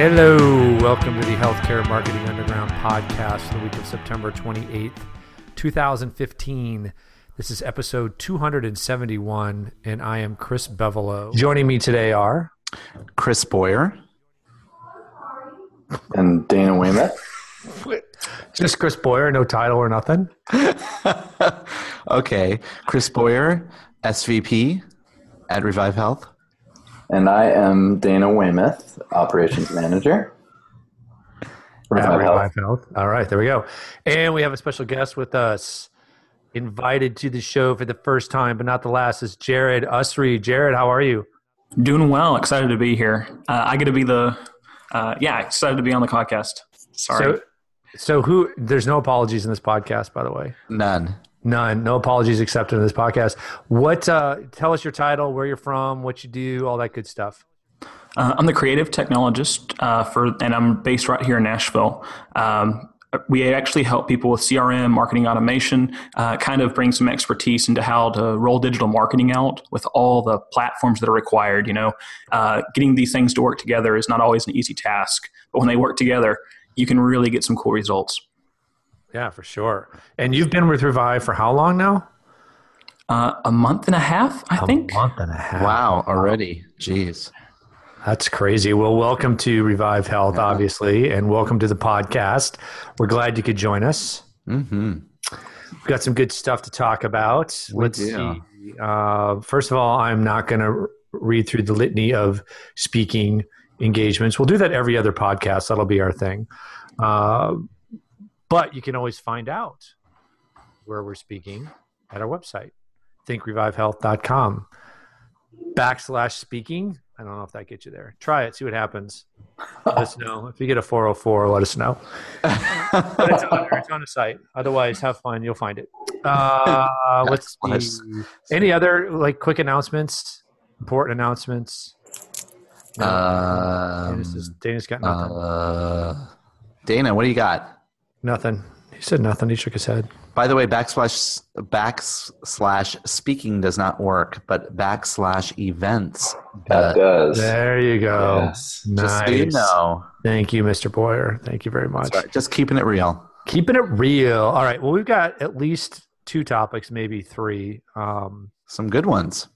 Hello, welcome to the Healthcare Marketing Underground podcast for the week of September 28th, 2015. This is episode 271, and I am Chris Bevolo. Joining me today are Chris Boyer. and Dana Weymouth. just Chris Boyer, no title or nothing. okay, Chris Boyer, SVP at Revive Health. And I am Dana Weymouth, Operations Manager. At Revive Health. Revive Health. All right, there we go. And we have a special guest with us, invited to the show for the first time, but not the last, is Jared Usrey. Jared, how are you? Doing well. Excited to be here. Uh, I get to be the, uh, yeah, excited to be on the podcast. Sorry. So, so who? There's no apologies in this podcast, by the way. None. None. No apologies accepted in this podcast. What? Uh, tell us your title, where you're from, what you do, all that good stuff. uh, I'm the creative technologist uh, for, and I'm based right here in Nashville. Um, we actually help people with CRM, marketing automation, uh, kind of bring some expertise into how to roll digital marketing out with all the platforms that are required. You know, uh, getting these things to work together is not always an easy task, but when they work together, you can really get some cool results. Yeah, for sure. And you've been with Revive for how long now? Uh, a month and a half, I think. A month and a half. Wow, already. Jeez. That's crazy. Well, welcome to Revive Health, obviously, and welcome to the podcast. We're glad you could join us. Mm-hmm. We've got some good stuff to talk about. We Let's do. see. Uh, first of all, I'm not going to read through the litany of speaking engagements. We'll do that every other podcast. That'll be our thing. Uh, but you can always find out where we're speaking at our website, thinkrevivehealth.com backslash speaking. I don't know if that gets you there. Try it, see what happens. Let us know. If you get a 404, let us know. But it's on, it's on the site. Otherwise, have fun. You'll find it. Uh, let's Nice. Any other like quick announcements? Important announcements? Um, Dana's, just- Dana's got nothing. uh, Dana, what do you got? Nothing. He said nothing. He shook his head. By the way, backslash backslash speaking does not work, but backslash events That does. does. There you go. Yes. Nice. Just so you know. Thank you, Mr. Boyer. Thank you very much. Sorry, just keeping it real. Keeping it real. All right. Well, we've got at least two topics, maybe three. Um, Some good ones.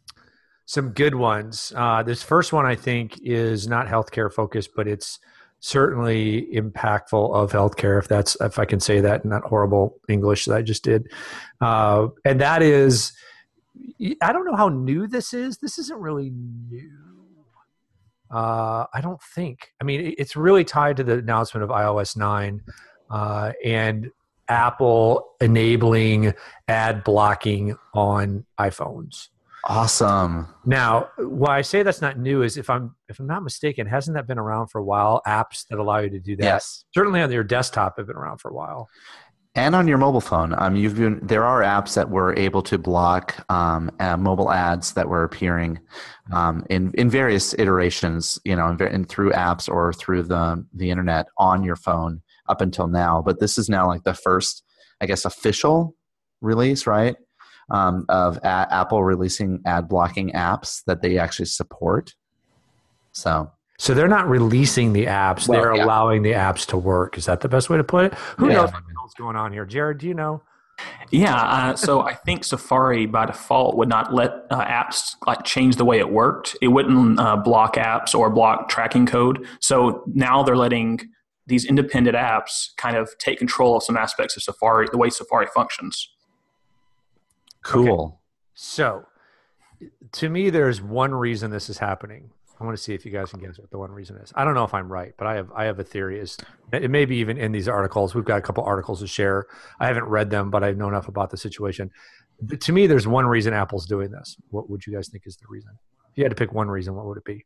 some good ones. Uh, this first one, I think, is not healthcare focused, but it's certainly impactful of healthcare. If that's if I can say that in that horrible English that I just did, uh, and that is, I don't know how new this is. This isn't really new. Uh, I don't think. I mean, it's really tied to the announcement of iOS nine uh, and Apple enabling ad blocking on iPhones. Awesome. Now, why I say that's not new is if I'm if I'm not mistaken, hasn't that been around for a while? Apps that allow you to do that. Yes. Certainly on your desktop have been around for a while. And on your mobile phone, um, you've been there are apps that were able to block um, uh, mobile ads that were appearing um, in in various iterations, you know, ver- through apps or through the the internet on your phone up until now. But this is now like the first, I guess, official release, right? Um, of a- Apple releasing ad blocking apps that they actually support. So So they're not releasing the apps; Well, they're yeah. allowing the apps to work. Is that the best way to put it? Who Yeah. knows what's going on here? Jared, do you know? Yeah, uh, so I think Safari by default would not let uh, apps like change the way it worked. It wouldn't uh, block apps or block tracking code. So now they're letting these independent apps kind of take control of some aspects of Safari, the way Safari functions. Cool. So, to me, there's one reason this is happening. I want to see if you guys can guess what the one reason is. I don't know if I'm right, but I have I have a theory. Is it may be even in these articles? We've got a couple articles to share. I haven't read them, but I know enough about the situation. But to me, there's one reason Apple's doing this. What would you guys think is the reason? If you had to pick one reason, what would it be?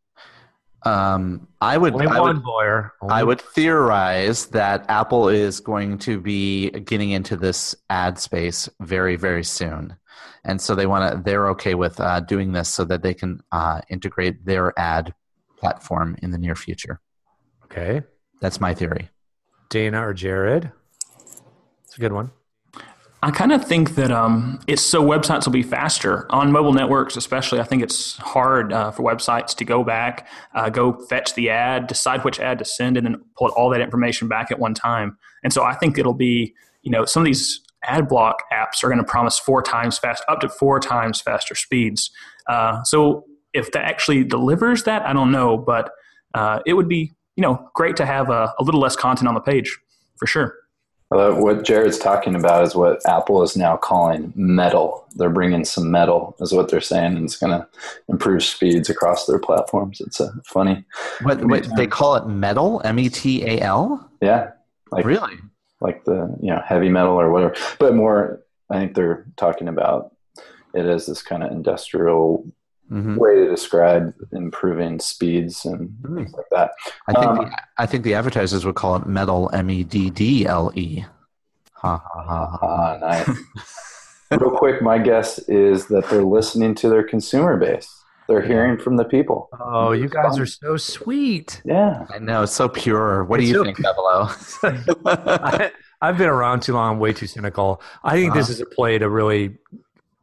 Um, I would. Only I one, would I would theorize that Apple is going to be getting into this ad space very, very soon, and so they want to. They're okay with uh, doing this so that they can uh, integrate their ad platform in the near future. Okay, That's my theory. Dana or Jared? It's a good one. I kind of think that um, it's so websites will be faster on mobile networks, especially. I think it's hard uh, for websites to go back, uh, go fetch the ad, decide which ad to send, and then pull all that information back at one time. And so I think it'll be, you know, some of these ad block apps are going to promise four times fast, up to four times faster speeds. Uh, so if that actually delivers that, I don't know, but uh, it would be, you know, great to have a, a little less content on the page for sure. Uh, what Jared's talking about is what Apple is now calling metal. They're bringing some metal, is what they're saying, and it's going to improve speeds across their platforms. It's a funny. What, what they call it metal? M E T A L? Yeah. Like, really? Like the you know heavy metal or whatever, but more. I think they're talking about it as this kind of industrial mm-hmm. way to describe improving speeds and mm. things like that. I think um, the, I think the advertisers would call it metal M E D D L E. Ha ha ha. ha. nice. Real quick, my guess is that they're listening to their consumer base. They're hearing from the people. Oh, you guys are so sweet. Yeah. I know. It's so pure. What it's do you so think, Bevolo? I've been around too long, way too cynical. I think uh-huh. this is a play to really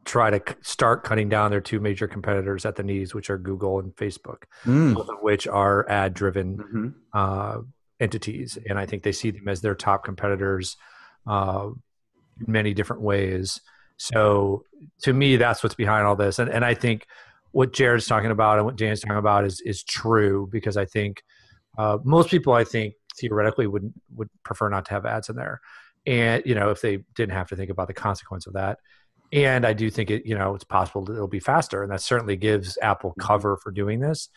try to start cutting down their two major competitors at the knees, which are Google and Facebook, mm. both of which are ad driven mm-hmm. uh, entities. And I think they see them as their top competitors uh, in many different ways. So to me, that's what's behind all this. And, and I think what Jared's talking about and what Dan's talking about is, is true because I think uh, most people, I think, theoretically would would prefer not to have ads in there. And, you know, if they didn't have to think about the consequence of that and I do think it, you know, it's possible that it'll be faster, and that certainly gives Apple mm-hmm. cover for doing this.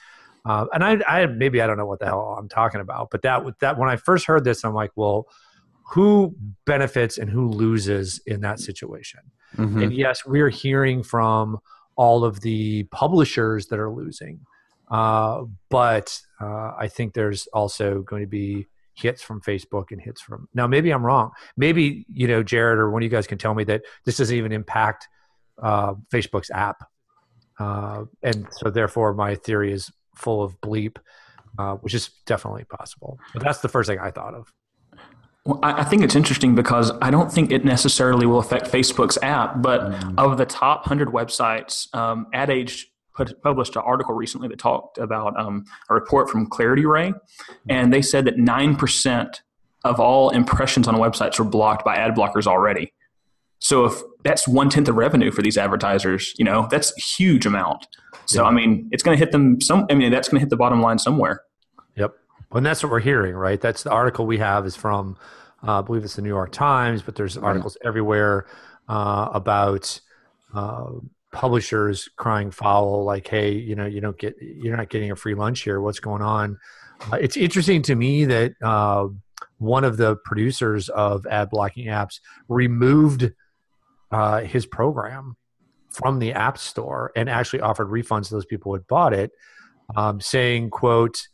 Uh, and I, I, maybe I don't know what the hell I'm talking about, but that that when I first heard this, I'm like, well, who benefits and who loses in that situation? Mm-hmm. And yes, we're hearing from all of the publishers that are losing, uh, but uh, I think there's also going to be hits from Facebook and hits from now maybe I'm wrong. Maybe you know Jared or one of you guys can tell me that this doesn't even impact uh, Facebook's app, uh, and so therefore my theory is full of bleep, uh, which is definitely possible. But that's the first thing I thought of. Well, I think it's interesting because I don't think it necessarily will affect Facebook's app, but mm. of the top 100 websites, um, Ad Age put, published an article recently that talked about um, a report from ClarityRay, and they said that nine percent of all impressions on websites were blocked by ad blockers already. So if that's one tenth of revenue for these advertisers, you know that's a huge amount. So yeah. I mean, it's going to hit them. Some I mean, that's going to hit the bottom line somewhere. Yep, and that's what we're hearing, right? That's the article we have is from, uh, I believe it's the New York Times, but there's articles right. everywhere uh, about uh, publishers crying foul like hey you know you don't get you're not getting a free lunch here. What's going on? Uh, it's interesting to me that uh, one of the producers of ad blocking apps removed uh, his program from the app store and actually offered refunds to those people who had bought it um, saying quote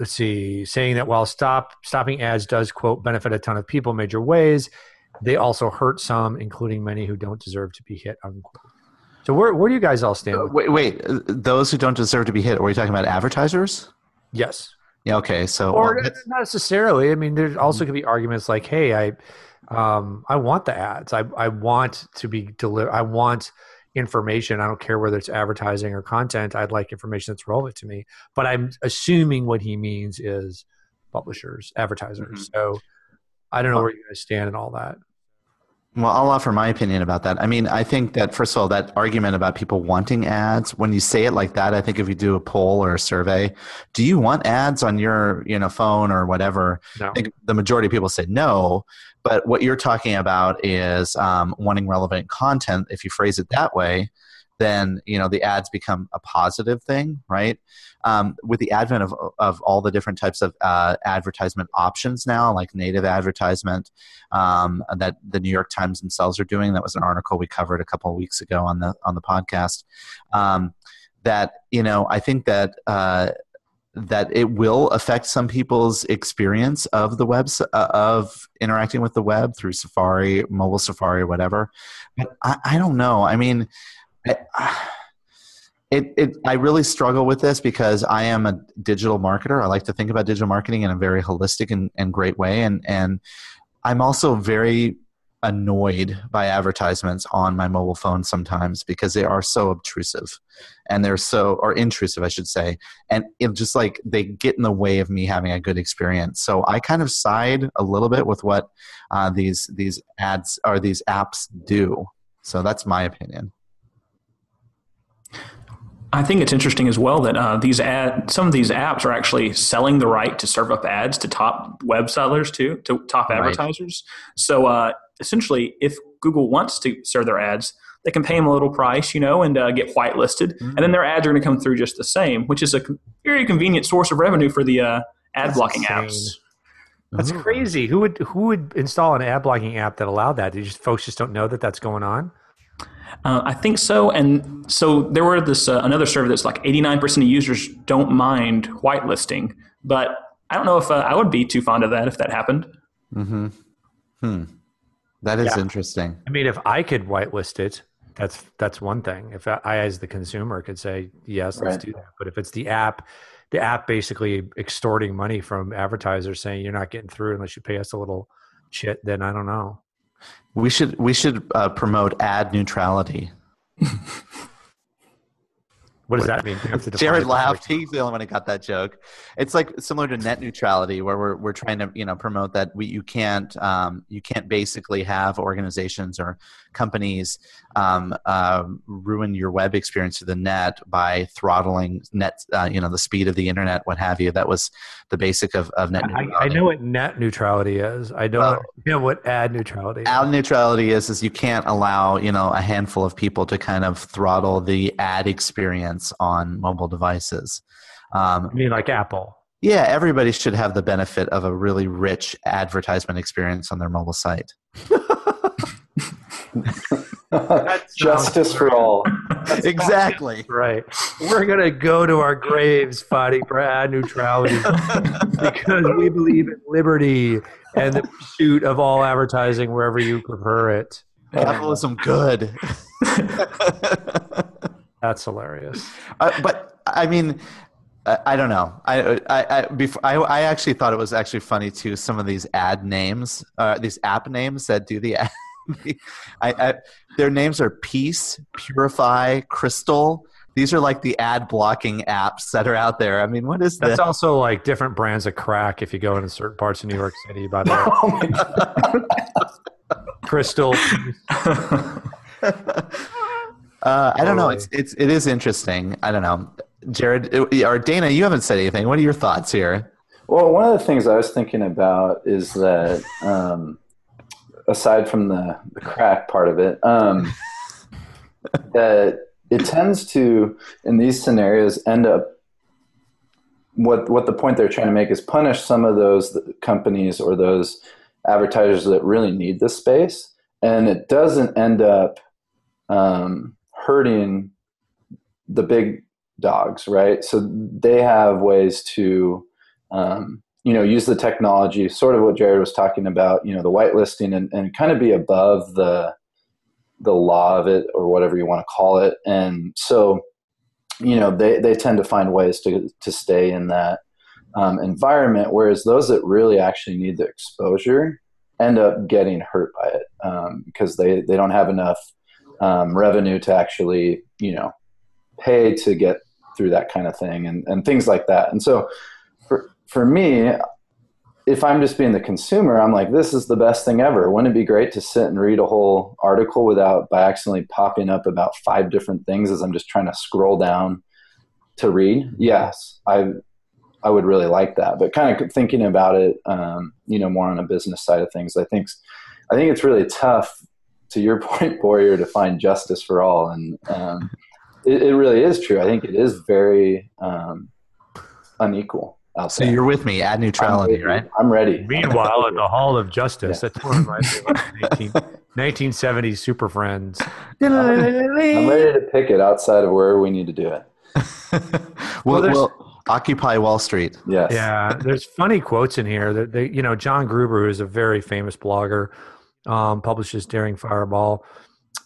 let's see saying that while stop stopping ads does quote benefit a ton of people major ways they also hurt some, including many who don't deserve to be hit. Unquote. So where where do you guys all stand? wait, wait, those who don't deserve to be hit. Are we talking about advertisers? Yes. Yeah. Okay. So, or well, not necessarily. I mean, there also could be arguments like, "Hey, I, um, I want the ads. I, I want to be deliver. I want information. I don't care whether it's advertising or content. I'd like information that's relevant to me. But I'm assuming what he means is publishers, advertisers. Mm-hmm. So I don't know where you guys stand and all that. Well, I'll offer my opinion about that. I mean, I think that first of all, that argument about people wanting ads, when you say it like that, I think if you do a poll or a survey, do you want ads on your, you know, phone or whatever? No. I think the majority of people say no. But what you're talking about is um, wanting relevant content. If you phrase it that way, then you know the ads become a positive thing, right? Um, with the advent of of all the different types of uh, advertisement options now, like native advertisement um, that the New York Times themselves are doing. That was an article we covered a couple of weeks ago on the on the podcast. Um, that you know, I think that. Uh, that it will affect some people's experience of the web uh, of interacting with the web through Safari, mobile Safari, whatever. But I, I don't know. I mean, it, it, I really struggle with this because I am a digital marketer. I like to think about digital marketing in a very holistic and, and great way. And, and I'm also very annoyed by advertisements on my mobile phone sometimes because they are so obtrusive and they're so or intrusive i should say and it just like they get in the way of me having a good experience so i kind of side a little bit with what uh, these these ads or these apps do so that's my opinion I think it's interesting as well that uh, these ad, some of these apps are actually selling the right to serve up ads to top web sellers too, to top right. advertisers. So uh, essentially, if Google wants to serve their ads, they can pay them a little price, you know, and uh, get whitelisted, mm-hmm. and then their ads are going to come through just the same, which is a very convenient source of revenue for the uh, ad That's blocking insane. apps. That's crazy. Who would who would install an ad blocking app that allowed that? Did just folks just don't know that that's going on? Uh, I think so. And so there were this uh, another survey that's like 89% of users don't mind whitelisting, but I don't know if uh, I would be too fond of that if that happened. Hmm. Hmm. That is yeah. interesting. I mean, if I could whitelist it, that's that's one thing. If I, as the consumer, could say yes, let's do that. But if it's the app, the app basically extorting money from advertisers, saying you're not getting through unless you pay us a little shit, then I don't know. We should we should uh, promote ad neutrality. What does that mean? Jared laughed. He's the only one who got that joke. It's like similar to net neutrality, where we're we're trying to you know promote that we you can't um, you can't basically have organizations or companies um, uh, ruin your web experience to the net by throttling net uh, you know the speed of the internet, what have you. That was the basic of, of net neutrality. I, I know what net neutrality is. I don't well, know what ad neutrality. Is. Ad neutrality is is you can't allow you know a handful of people to kind of throttle the ad experience on mobile devices. Um, I mean, like Apple. Yeah, everybody should have the benefit of a really rich advertisement experience on their mobile site. That's Justice for all. That's exactly. Right. We're going to go to our graves fighting for ad neutrality because we believe in liberty and the pursuit of all advertising wherever you prefer it. Capitalism good. That's hilarious. Uh, but I mean, I, I don't know. I I I, before, I I actually thought it was actually funny too. Some of these ad names, uh, these app names that do the ad. I, I, their names are Peace, Purify, Crystal. These are like the ad blocking apps that are out there. I mean, what is that? That's also like different brands of crack if you go into certain parts of New York City, by the way. oh Crystal. Uh, I don't know. It's it's it is interesting. I don't know, Jared or Dana. You haven't said anything. What are your thoughts here? Well, one of the things I was thinking about is that um, aside from the, the crack part of it, um, that it tends to in these scenarios end up what what the point they're trying to make is punish some of those companies or those advertisers that really need this space, and it doesn't end up um, hurting the big dogs, right? So they have ways to, um, you know, use the technology, sort of what Jared was talking about, you know, the whitelisting and, and kind of be above the the law of it or whatever you want to call it. And so, you know, they, they tend to find ways to, to stay in that um, environment, whereas those that really actually need the exposure end up getting hurt by it um, because they, they don't have enough um, revenue to actually you know pay to get through that kind of thing and, and things like that. And so for for me if i'm just being the consumer i'm like this is the best thing ever. Wouldn't it be great to sit and read a whole article without by accidentally popping up about five different things as i'm just trying to scroll down to read? Yes i i would really like that. But kind of thinking about it um, you know more on a business side of things i think i think it's really tough to your point, Boyer, to find justice for all. And um, it, it, really is true. I think it is very um, unequal. So you're with me, ad neutrality, I'm right? I'm ready. Meanwhile, at the Hall of Justice, yeah. that's one of my 19, 1970s Super Friends. I'm ready to pick it outside of where we need to do it. well, well, well, occupy Wall Street. Yes. Yeah. There's funny quotes in here that they, you know, John Gruber, who's a very famous blogger, um, publishes Daring Fireball.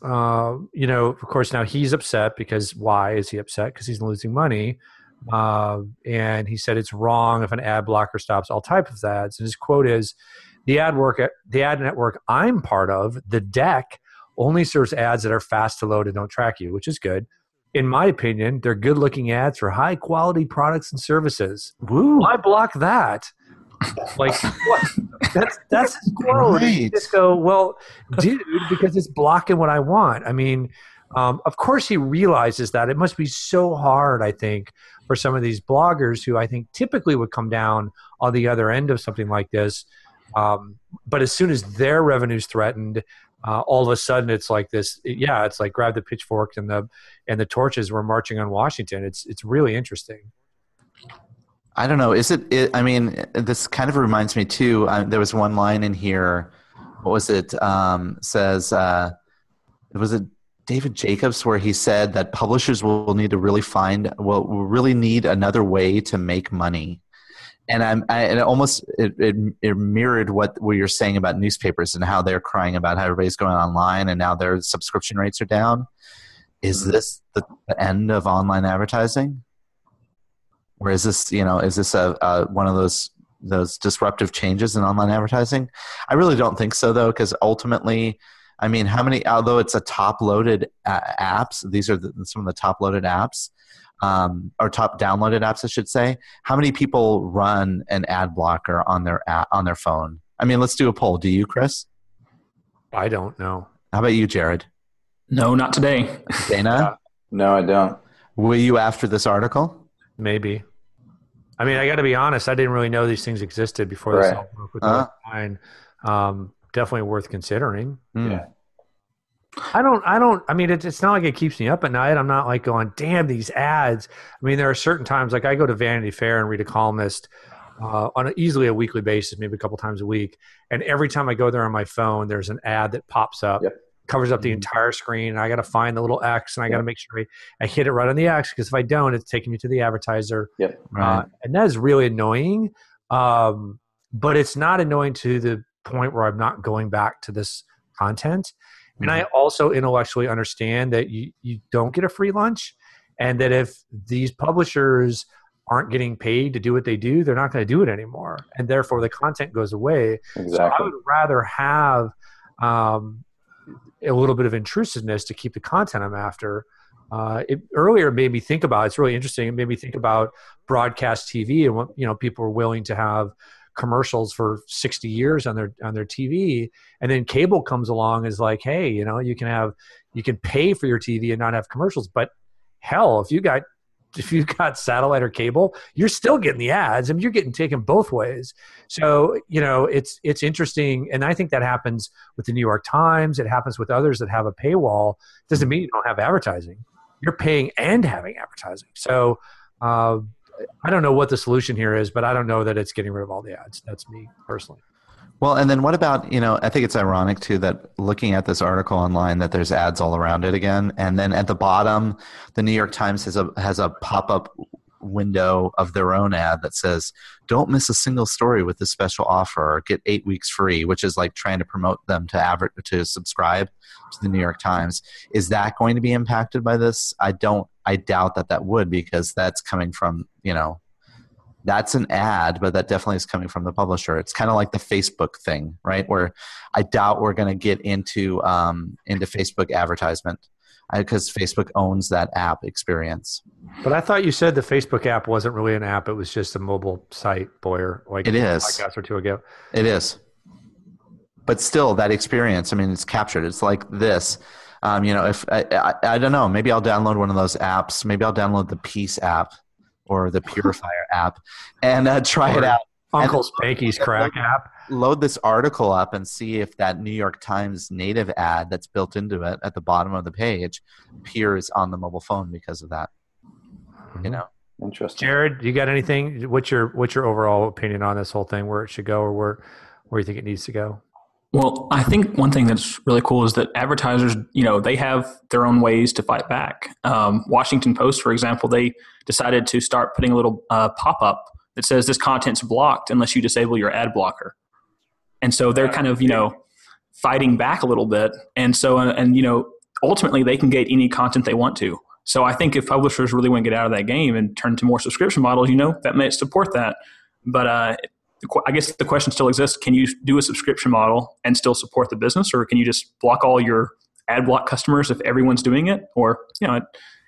Uh, you know, of course, now he's upset because why is he upset? Because he's losing money. Uh, and he said it's wrong if an ad blocker stops all type of ads. And his quote is, the ad work the ad network I'm part of, the deck, only serves ads that are fast to load and don't track you, which is good. In my opinion, they're good looking ads for high quality products and services. Woo. Why block that? Like what? That's that's squirrel. Right. You just go, well, dude, because it's blocking what I want. I mean, um, of course he realizes that it must be so hard. I think for some of these bloggers who I think typically would come down on the other end of something like this. Um, but as soon as their revenue's threatened, uh, all of a sudden it's like this. Yeah, it's like grab the pitchforks and the and the torches. We're marching on Washington. It's it's really interesting. I don't know. Is it, it I mean, this kind of reminds me too. Uh, there was one line in here. What was it? Um, says, uh, was it David Jacobs where he said that publishers will need to really find, will really need another way to make money. And I'm, I, and it almost it, it, it mirrored what, what you're saying about newspapers and how they're crying about how everybody's going online and now their subscription rates are down. Is mm-hmm. this the, the end of online advertising? Or is this you know is this a, a one of those those disruptive changes in online advertising? I really don't think so though because ultimately i mean how many although it's a top loaded apps these are the, some of the top loaded apps um, or top downloaded apps i should say how many people run an ad blocker on their app, on their phone? I mean let's do a poll. Do you chris? I don't know. How about you jared? No not today. Dana? No i don't. Will you after this article Maybe. I mean, I got to be honest. I didn't really know these things existed before this Right. all broke with Uh-huh. the Um, definitely worth considering. Hmm. Yeah. I don't. I don't. I mean, it's it's not like it keeps me up at night. I'm not like going, damn these ads. I mean, there are certain times like I go to Vanity Fair and read a columnist uh, on a, easily a weekly basis, maybe a couple times a week, and every time I go there on my phone, there's an ad that pops up. Yep. Covers up the Mhm. entire screen. And I got to find the little X, and I got to make sure I, I hit it right on the X because if I don't, it's taking me to the advertiser. Yep. right Uh, and that is really annoying. Um, but it's not annoying to the point where I'm not going back to this content. And I also intellectually understand that you, you don't get a free lunch, and that if these publishers aren't getting paid to do what they do, they're not going to do it anymore, and therefore the content goes away. So I would rather have um, a little bit of intrusiveness to keep the content I'm after. Uh, it earlier made me think about. It's really interesting. It made me think about broadcast TV and what you know people were willing to have commercials for 60 years on their on their TV, and then cable comes along is like, hey, you know, you can have you can pay for your TV and not have commercials, but hell, if you got if you've got satellite or cable, you're still getting the ads, I mean, you're getting taken both ways. So you know, it's it's interesting, and I think that happens with the New York Times. It happens with others that have a paywall. It Doesn't mean you don't have advertising. You're paying and having advertising. So uh, I don't know what the solution here is, but I don't know that it's getting rid of all the ads. That's me personally. Well, and then what about, you know, I think it's ironic too that looking at this article online that there's ads all around it again. And then at the bottom, the New York Times has a has a pop-up window of their own ad that says, "Don't miss a single story with this special offer get 8 weeks free," which is like trying to promote them to aver- to subscribe to the New York Times. Is that going to be impacted by this? I don't I doubt that that would because that's coming from, you know, that's an ad, but that definitely is coming from the publisher. It's kind of like the Facebook thing, right? Where I doubt we're going to get into um, into Facebook advertisement because Facebook owns that app experience. But I thought you said the Facebook app wasn't really an app; it was just a mobile site, Boyer. Like It is. a podcast or two ago. It is, but still, that experience. I mean, it's captured. It's like this. Um, you know, if I, I, I don't know, maybe I'll download one of those apps. Maybe I'll download the Peace app or the Purifier app and uh, try it out. Uncle Spanky's crack app. load this article up and see if that New York Times native ad that's built into it at the bottom of the page appears on the mobile phone because of that. You know, Interesting. Jared, you got anything? What's your what's your overall opinion on this whole thing? Where it should go, or where where you think it needs to go? Well, I think one thing that's really cool is that advertisers, you know, they have their own ways to fight back. Um, Washington Post, for example, they decided to start putting a little uh, pop up that says this content's blocked unless you disable your ad blocker. And so they're kind of, you know, fighting back a little bit. And so, uh, and, you know, ultimately they can get any content they want to. So I think if publishers really want to get out of that game and turn to more subscription models, you know, that may support that. But uh, I guess the question still exists: Can you do a subscription model and still support the business, or can you just block all your ad block customers if everyone's doing it? Or you know,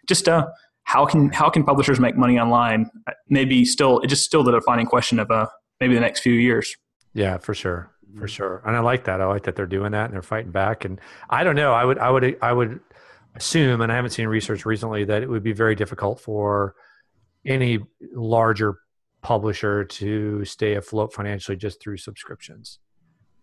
just uh, how can how can publishers make money online? Maybe still, it's just still the defining question of uh, maybe the next few years. Yeah, for sure, for mm-hmm. sure. And I like that. I like that they're doing that and they're fighting back. And I don't know. I would, I would, I would assume, and I haven't seen research recently, that it would be very difficult for any larger publisher to stay afloat financially just through subscriptions.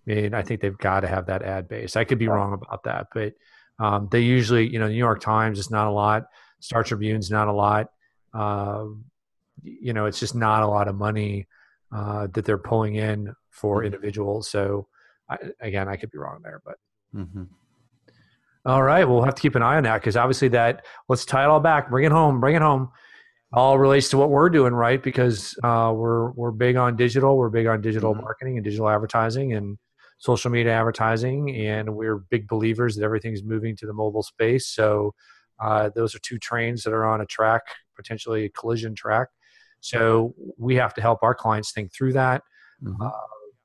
I mean, I think they've got to have that ad base. I could be wrong about that, but um, they usually, you know, the New York Times is not a lot, Star Tribune's not a lot. Uh, you know, it's just not a lot of money uh, that they're pulling in for mm-hmm. individuals. So, I, again, I could be wrong there, but. Mm-hmm. All right, we'll have to keep an eye on that because obviously that. Let's tie it all back. Bring it home. Bring it home all relates to what we're doing, right? Because uh, we're we're big on digital. We're big on digital mm-hmm. marketing and digital advertising and social media advertising, and we're big believers that everything's moving to the mobile space. So uh, those are two trains that are on a track, potentially a collision track. So we have to help our clients think through that. Mm-hmm. Uh,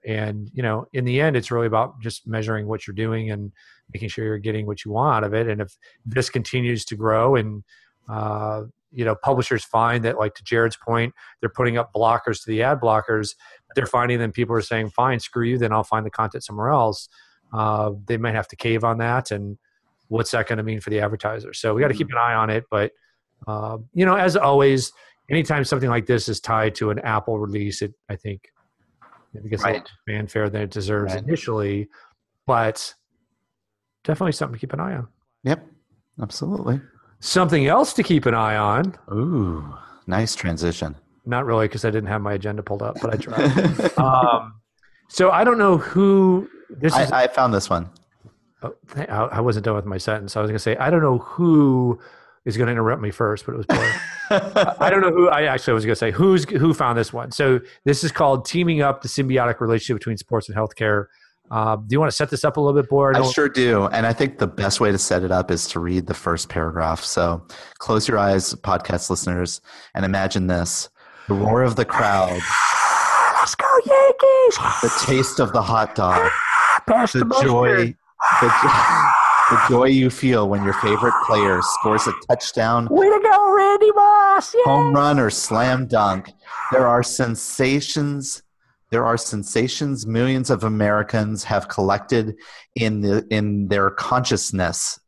and you know, in the end, it's really about just measuring what you're doing and making sure you're getting what you want out of it. And if this continues to grow and uh, you know publishers find that like to jared's point they're putting up blockers to the ad blockers they're finding that people are saying fine screw you then i'll find the content somewhere else uh, they might have to cave on that and what's that going to mean for the advertiser so we got to keep mm-hmm. an eye on it but uh, you know as always anytime something like this is tied to an apple release it i think it gets right. a fanfare than it deserves right. initially but definitely something to keep an eye on yep absolutely Something else to keep an eye on. Ooh, nice transition. Not really, because I didn't have my agenda pulled up, but I tried. um, so I don't know who this I, is. I found this one. Oh, I wasn't done with my sentence. I was going to say I don't know who is going to interrupt me first, but it was. I don't know who. I actually was going to say who's who found this one. So this is called teaming up the symbiotic relationship between sports and healthcare. Uh, do you want to set this up a little bit, Boyer? I sure do. And I think the best way to set it up is to read the first paragraph. So close your eyes, podcast listeners, and imagine this the roar of the crowd. Let's go, Yankees! The taste of the hot dog. Pass the, the joy. The, the joy you feel when your favorite player scores a touchdown. Way to go, Randy Moss! Yay! Home run or slam dunk. There are sensations there are sensations millions of Americans have collected in the in their consciousness.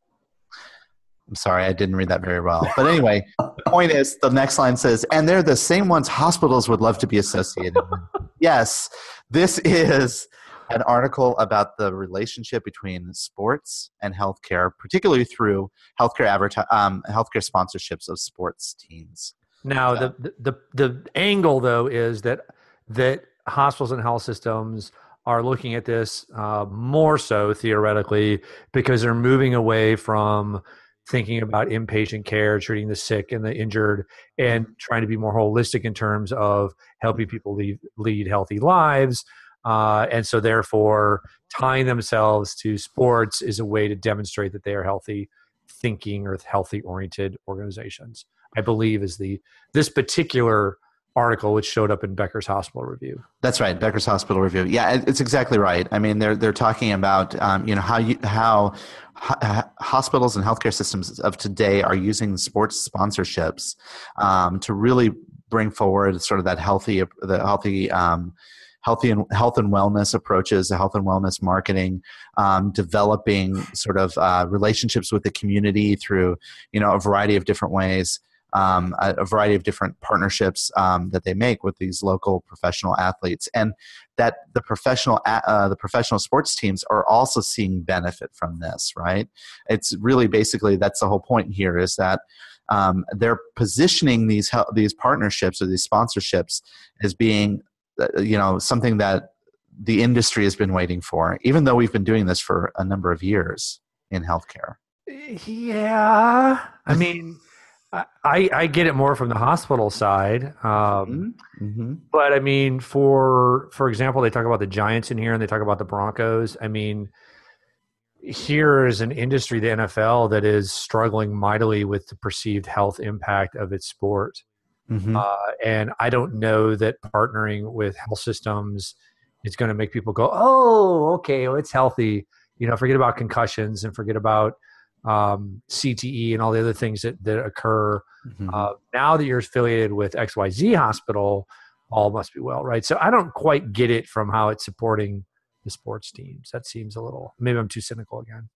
I'm sorry, I didn't read that very well. But anyway, the point is the next line says, and they're the same ones hospitals would love to be associated with. yes, this is an article about the relationship between sports and healthcare, particularly through healthcare adverti- um, healthcare sponsorships of sports teams. Now, so. the, the the angle though is that that hospitals and health systems are looking at this uh, more so theoretically because they're moving away from thinking about inpatient care, treating the sick and the injured, and trying to be more holistic in terms of helping people lead, lead healthy lives. Uh, and so, therefore, tying themselves to sports is a way to demonstrate that they are healthy thinking or healthy oriented organizations. I believe is the this particular article which showed up in Becker's Hospital Review. That's right, Becker's Hospital Review. Yeah, it's exactly right. I mean, they're they're talking about um, you know how you how hospitals and healthcare systems of today are using sports sponsorships um, to really bring forward sort of that healthy the healthy um, healthy and health and wellness approaches, the health and wellness marketing, um, developing sort of uh, relationships with the community through you know a variety of different ways um, a, a, variety of different partnerships um, that they make with these local professional athletes, and that the professional uh, the professional sports teams are also seeing benefit from this. Right? It's really basically that's the whole point here is that. Um, they're positioning these these partnerships or these sponsorships as being, uh, you know, something that the industry has been waiting for, even though we've been doing this for a number of years in healthcare. Yeah, I mean, I, I get it more from the hospital side, um, mm-hmm. mm-hmm. but I mean, for for example, they talk about the Giants in here, and they talk about the Broncos. I mean, here is an industry, the NFL, that is struggling mightily with the perceived health impact of its sport. Mm-hmm. Uh, and I don't know that partnering with health systems is going to make people go, oh, okay, well, it's healthy. You know, forget about concussions and forget about um, CTE and all the other things that, that occur. Mm-hmm. Uh, now that you're affiliated with XYZ Hospital, all must be well, right? So I don't quite get it from how it's supporting the sports teams. That seems a little, maybe I'm too cynical again.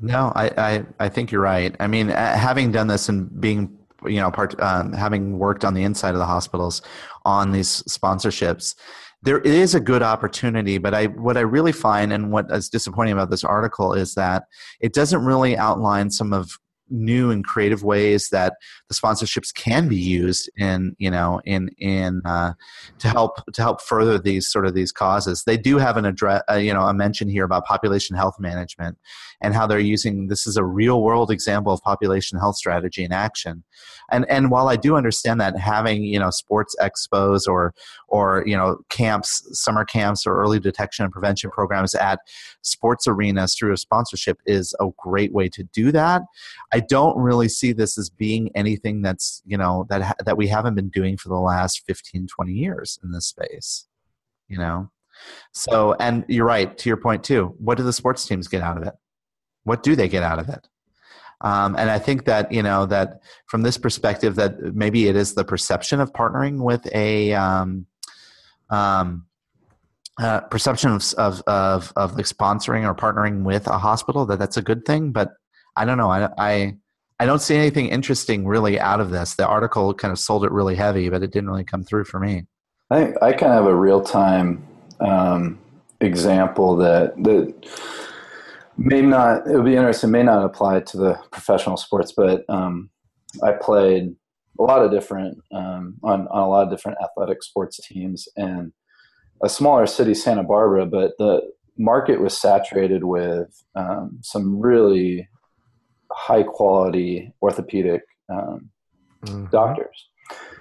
No, I, I, I think you're right. I mean, having done this and being you know part um, having worked on the inside of the hospitals on these sponsorships there is a good opportunity but i what i really find and what is disappointing about this article is that it doesn't really outline some of new and creative ways that the sponsorships can be used in you know in in uh, to help to help further these sort of these causes. They do have an address uh, you know a mention here about population health management and how they're using this is a real world example of population health strategy in action. And and while i do understand that having you know sports expos or or you know camps summer camps or early detection and prevention programs at sports arenas through a sponsorship is a great way to do that. I don't really see this as being anything that's you know that that we haven't been doing for the last 15 20 years in this space you know? So and you're right to your point too what do the sports teams get out of it? What do they get out of it? Um, and i think that you know that from this perspective that maybe it is the perception of partnering with a um, um, uh, perception of, of, of, of like sponsoring or partnering with a hospital that that's a good thing but i don't know i, I I don't see anything interesting really out of this. The article kind of sold it really heavy, but it didn't really come through for me. I I kind of have a real time um, example that that may not it would be interesting may not apply to the professional sports, but um, I played a lot of different um, on on a lot of different athletic sports teams and a smaller city, Santa Barbara, but the market was saturated with um, some really high quality orthopedic um, mm-hmm. doctors.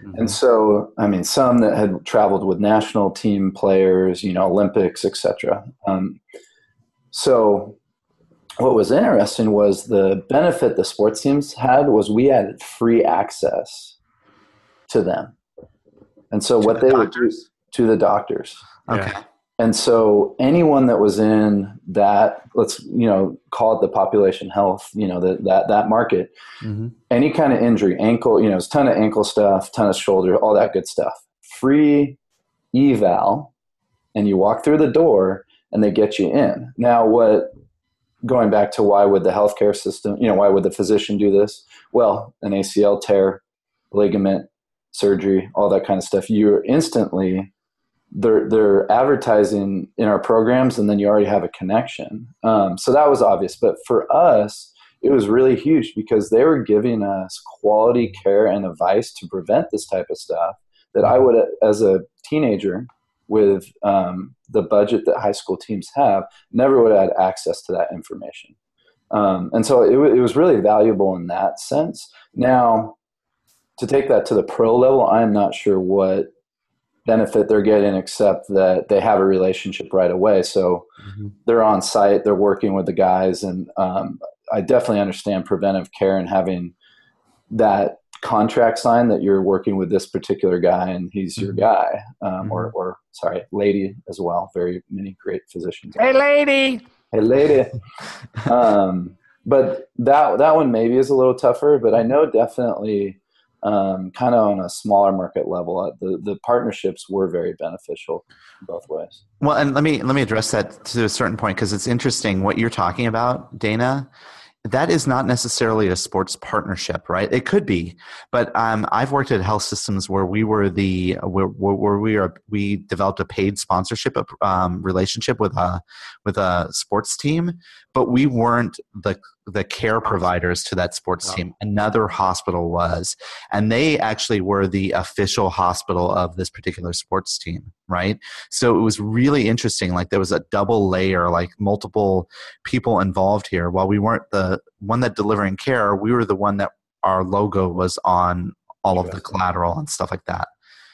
Mm-hmm. And so, I mean, some that had traveled with national team players, you know, Olympics, etc. Um, so, what was interesting was the benefit the sports teams had was we had free access to them, and so to what the they doctors? would do to the doctors. Okay. And so anyone that was in that, let's, you know, call it the population health, you know, that, that, that market, mm-hmm. any kind of injury, ankle, you know, it's ton of ankle stuff, ton of shoulder, all that good stuff. Free eval, and you walk through the door and they get you in. Now, what, going back to why would the healthcare system, you know, why would the physician do this? Well, an ACL tear, ligament, surgery, all that kind of stuff, you're instantly they're they're advertising in our programs and then you already have a connection. Um, so that was obvious. But for us it was really huge because they were giving us quality care and advice to prevent this type of stuff that i would as a teenager with um, the budget that high school teams have never would have had access to that information. Um, and so it, it was really valuable in that sense. Now to take that to the pro level i'm not sure what benefit they're getting except that they have a relationship right away. So mm-hmm. they're on site they're working with the guys and um, i definitely understand preventive care and having that contract sign that you're working with this particular guy and he's mm-hmm. your guy um, mm-hmm. or, or sorry lady as well very many great physicians hey lady hey lady um, but that that one maybe is a little tougher but i know definitely um, kind of on a smaller market level, uh, the the partnerships were very beneficial both ways. Well, and let me let me address that to a certain point because it's interesting what you're talking about, Dana that is not necessarily a sports partnership, right? It could be, but um, I've worked at health systems where we were the where, where we are we developed a paid sponsorship um, relationship with a with a sports team, but we weren't the the care providers to that sports team. Another hospital was, and they actually were the official hospital of this particular sports team, right? So it was really interesting. Like there was a double layer, like multiple people involved here. While we weren't the one that delivering care, we were the one that our logo was on all of the collateral and stuff like that.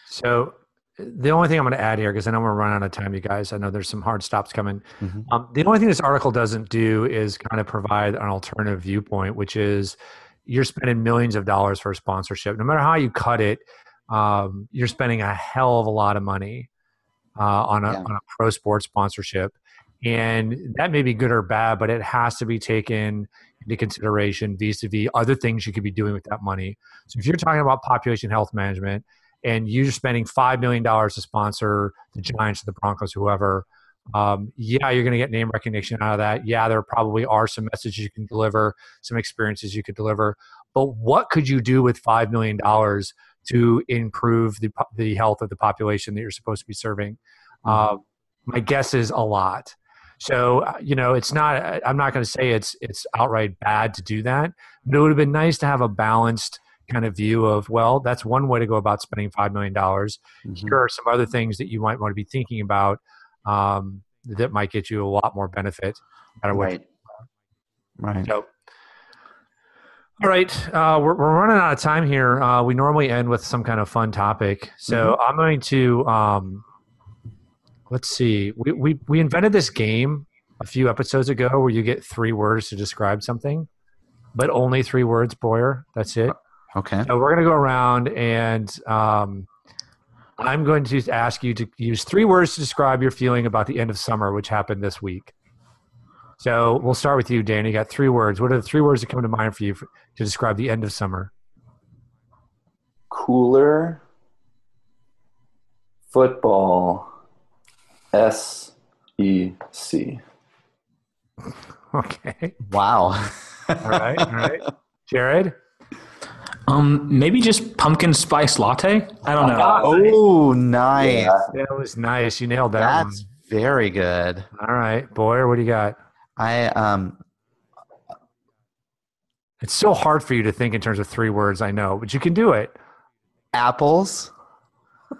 So the only thing I'm going to add here, because I know we're running out of time, you guys. I know there's some hard stops coming. Mm-hmm. Um, the only thing this article doesn't do is kind of provide an alternative viewpoint, which is you're spending millions of dollars for a sponsorship. No matter how you cut it, um, you're spending a hell of a lot of money uh, on, a, yeah. on a pro sports sponsorship. And that may be good or bad, but it has to be taken into consideration vis a vis other things you could be doing with that money. So if you're talking about population health management and you're spending $5 million to sponsor the Giants, the Broncos, whoever, um, yeah, you're going to get name recognition out of that. Yeah, there probably are some messages you can deliver, some experiences you could deliver. But what could you do with $5 million to improve the, the health of the population that you're supposed to be serving? Uh, my guess is a lot. So uh, you know, it's not. I'm not going to say it's it's outright bad to do that, but it would have been nice to have a balanced kind of view of well, that's one way to go about spending five million dollars. Mm-hmm. Here are some other things that you might want to be thinking about um, that might get you a lot more benefit. right. Right. So, all right, uh, we're, we're running out of time here. Uh, we normally end with some kind of fun topic, so mm-hmm. I'm going to um, let's see. We, we we invented this game a few episodes ago where you get three words to describe something, but only three words, Boyer. That's it. Okay. So we're going to go around and um, I'm going to ask you to use three words to describe your feeling about the end of summer, which happened this week. So we'll start with you, Dan. You got three words. What are the three words that come to mind for you for, to describe the end of summer? Cooler, football, S E C. Okay. Wow. all right. All right. Jared? Um, maybe just pumpkin spice latte. I don't know. Oh, nice. Yeah. That was nice. You nailed that. That's one. very good. All right, Boyer, what do you got? I um. It's so hard for you to think in terms of three words. I know, but you can do it. Apples.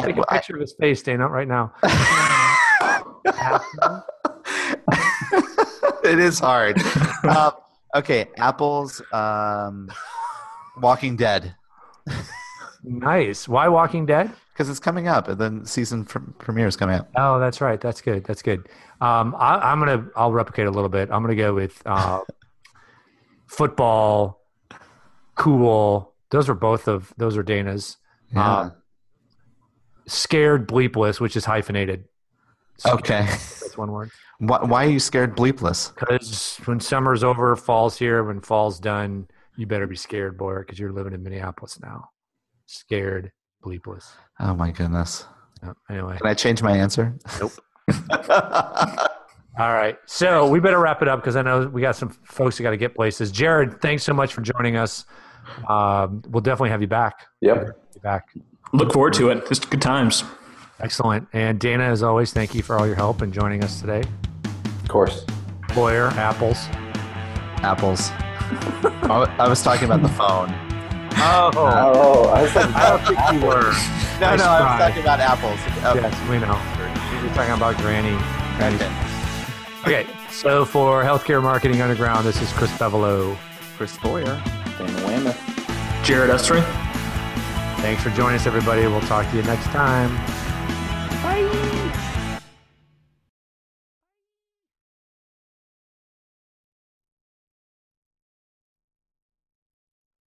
Take a picture of his face, Dana, right now. it is hard. Uh, okay, apples. Um, Walking Dead. nice. Why Walking Dead? Because it's coming up, and then season pr- premiere is coming up. Oh, that's right. That's good. That's good. Um, I, am gonna. I'll replicate a little bit. I'm gonna go with uh, football. Cool. Those are both of those are Dana's. Yeah. Um, scared bleepless, which is hyphenated. Okay. That's one word. Why, why are you scared bleepless? Because when summer's over, fall's here. When fall's done, you better be scared, boy, because you're living in Minneapolis now. Scared bleepless. Oh my goodness. anyway, can I change my answer? Nope. All right. So we better wrap it up because I know we got some folks that got to get places. Jared, thanks so much for joining us. Um, we'll definitely have you back. Yep. Be back. Look forward to it. Just good times. Excellent. And Dana, as always, thank you for all your help and joining us today. Of course. Boyer, apples. Apples. I was talking about the phone. Oh, oh I, was I don't think you were. No, I no, I was talking about apples. Okay. Yes, we know. You're talking about Granny. Granny. Okay. okay, so for Healthcare Marketing Underground, this is Chris Bevolo. Chris Boyer. Dana Weymouth. Jared Usrey. Thanks for joining us, everybody. We'll talk to you next time. 欢迎。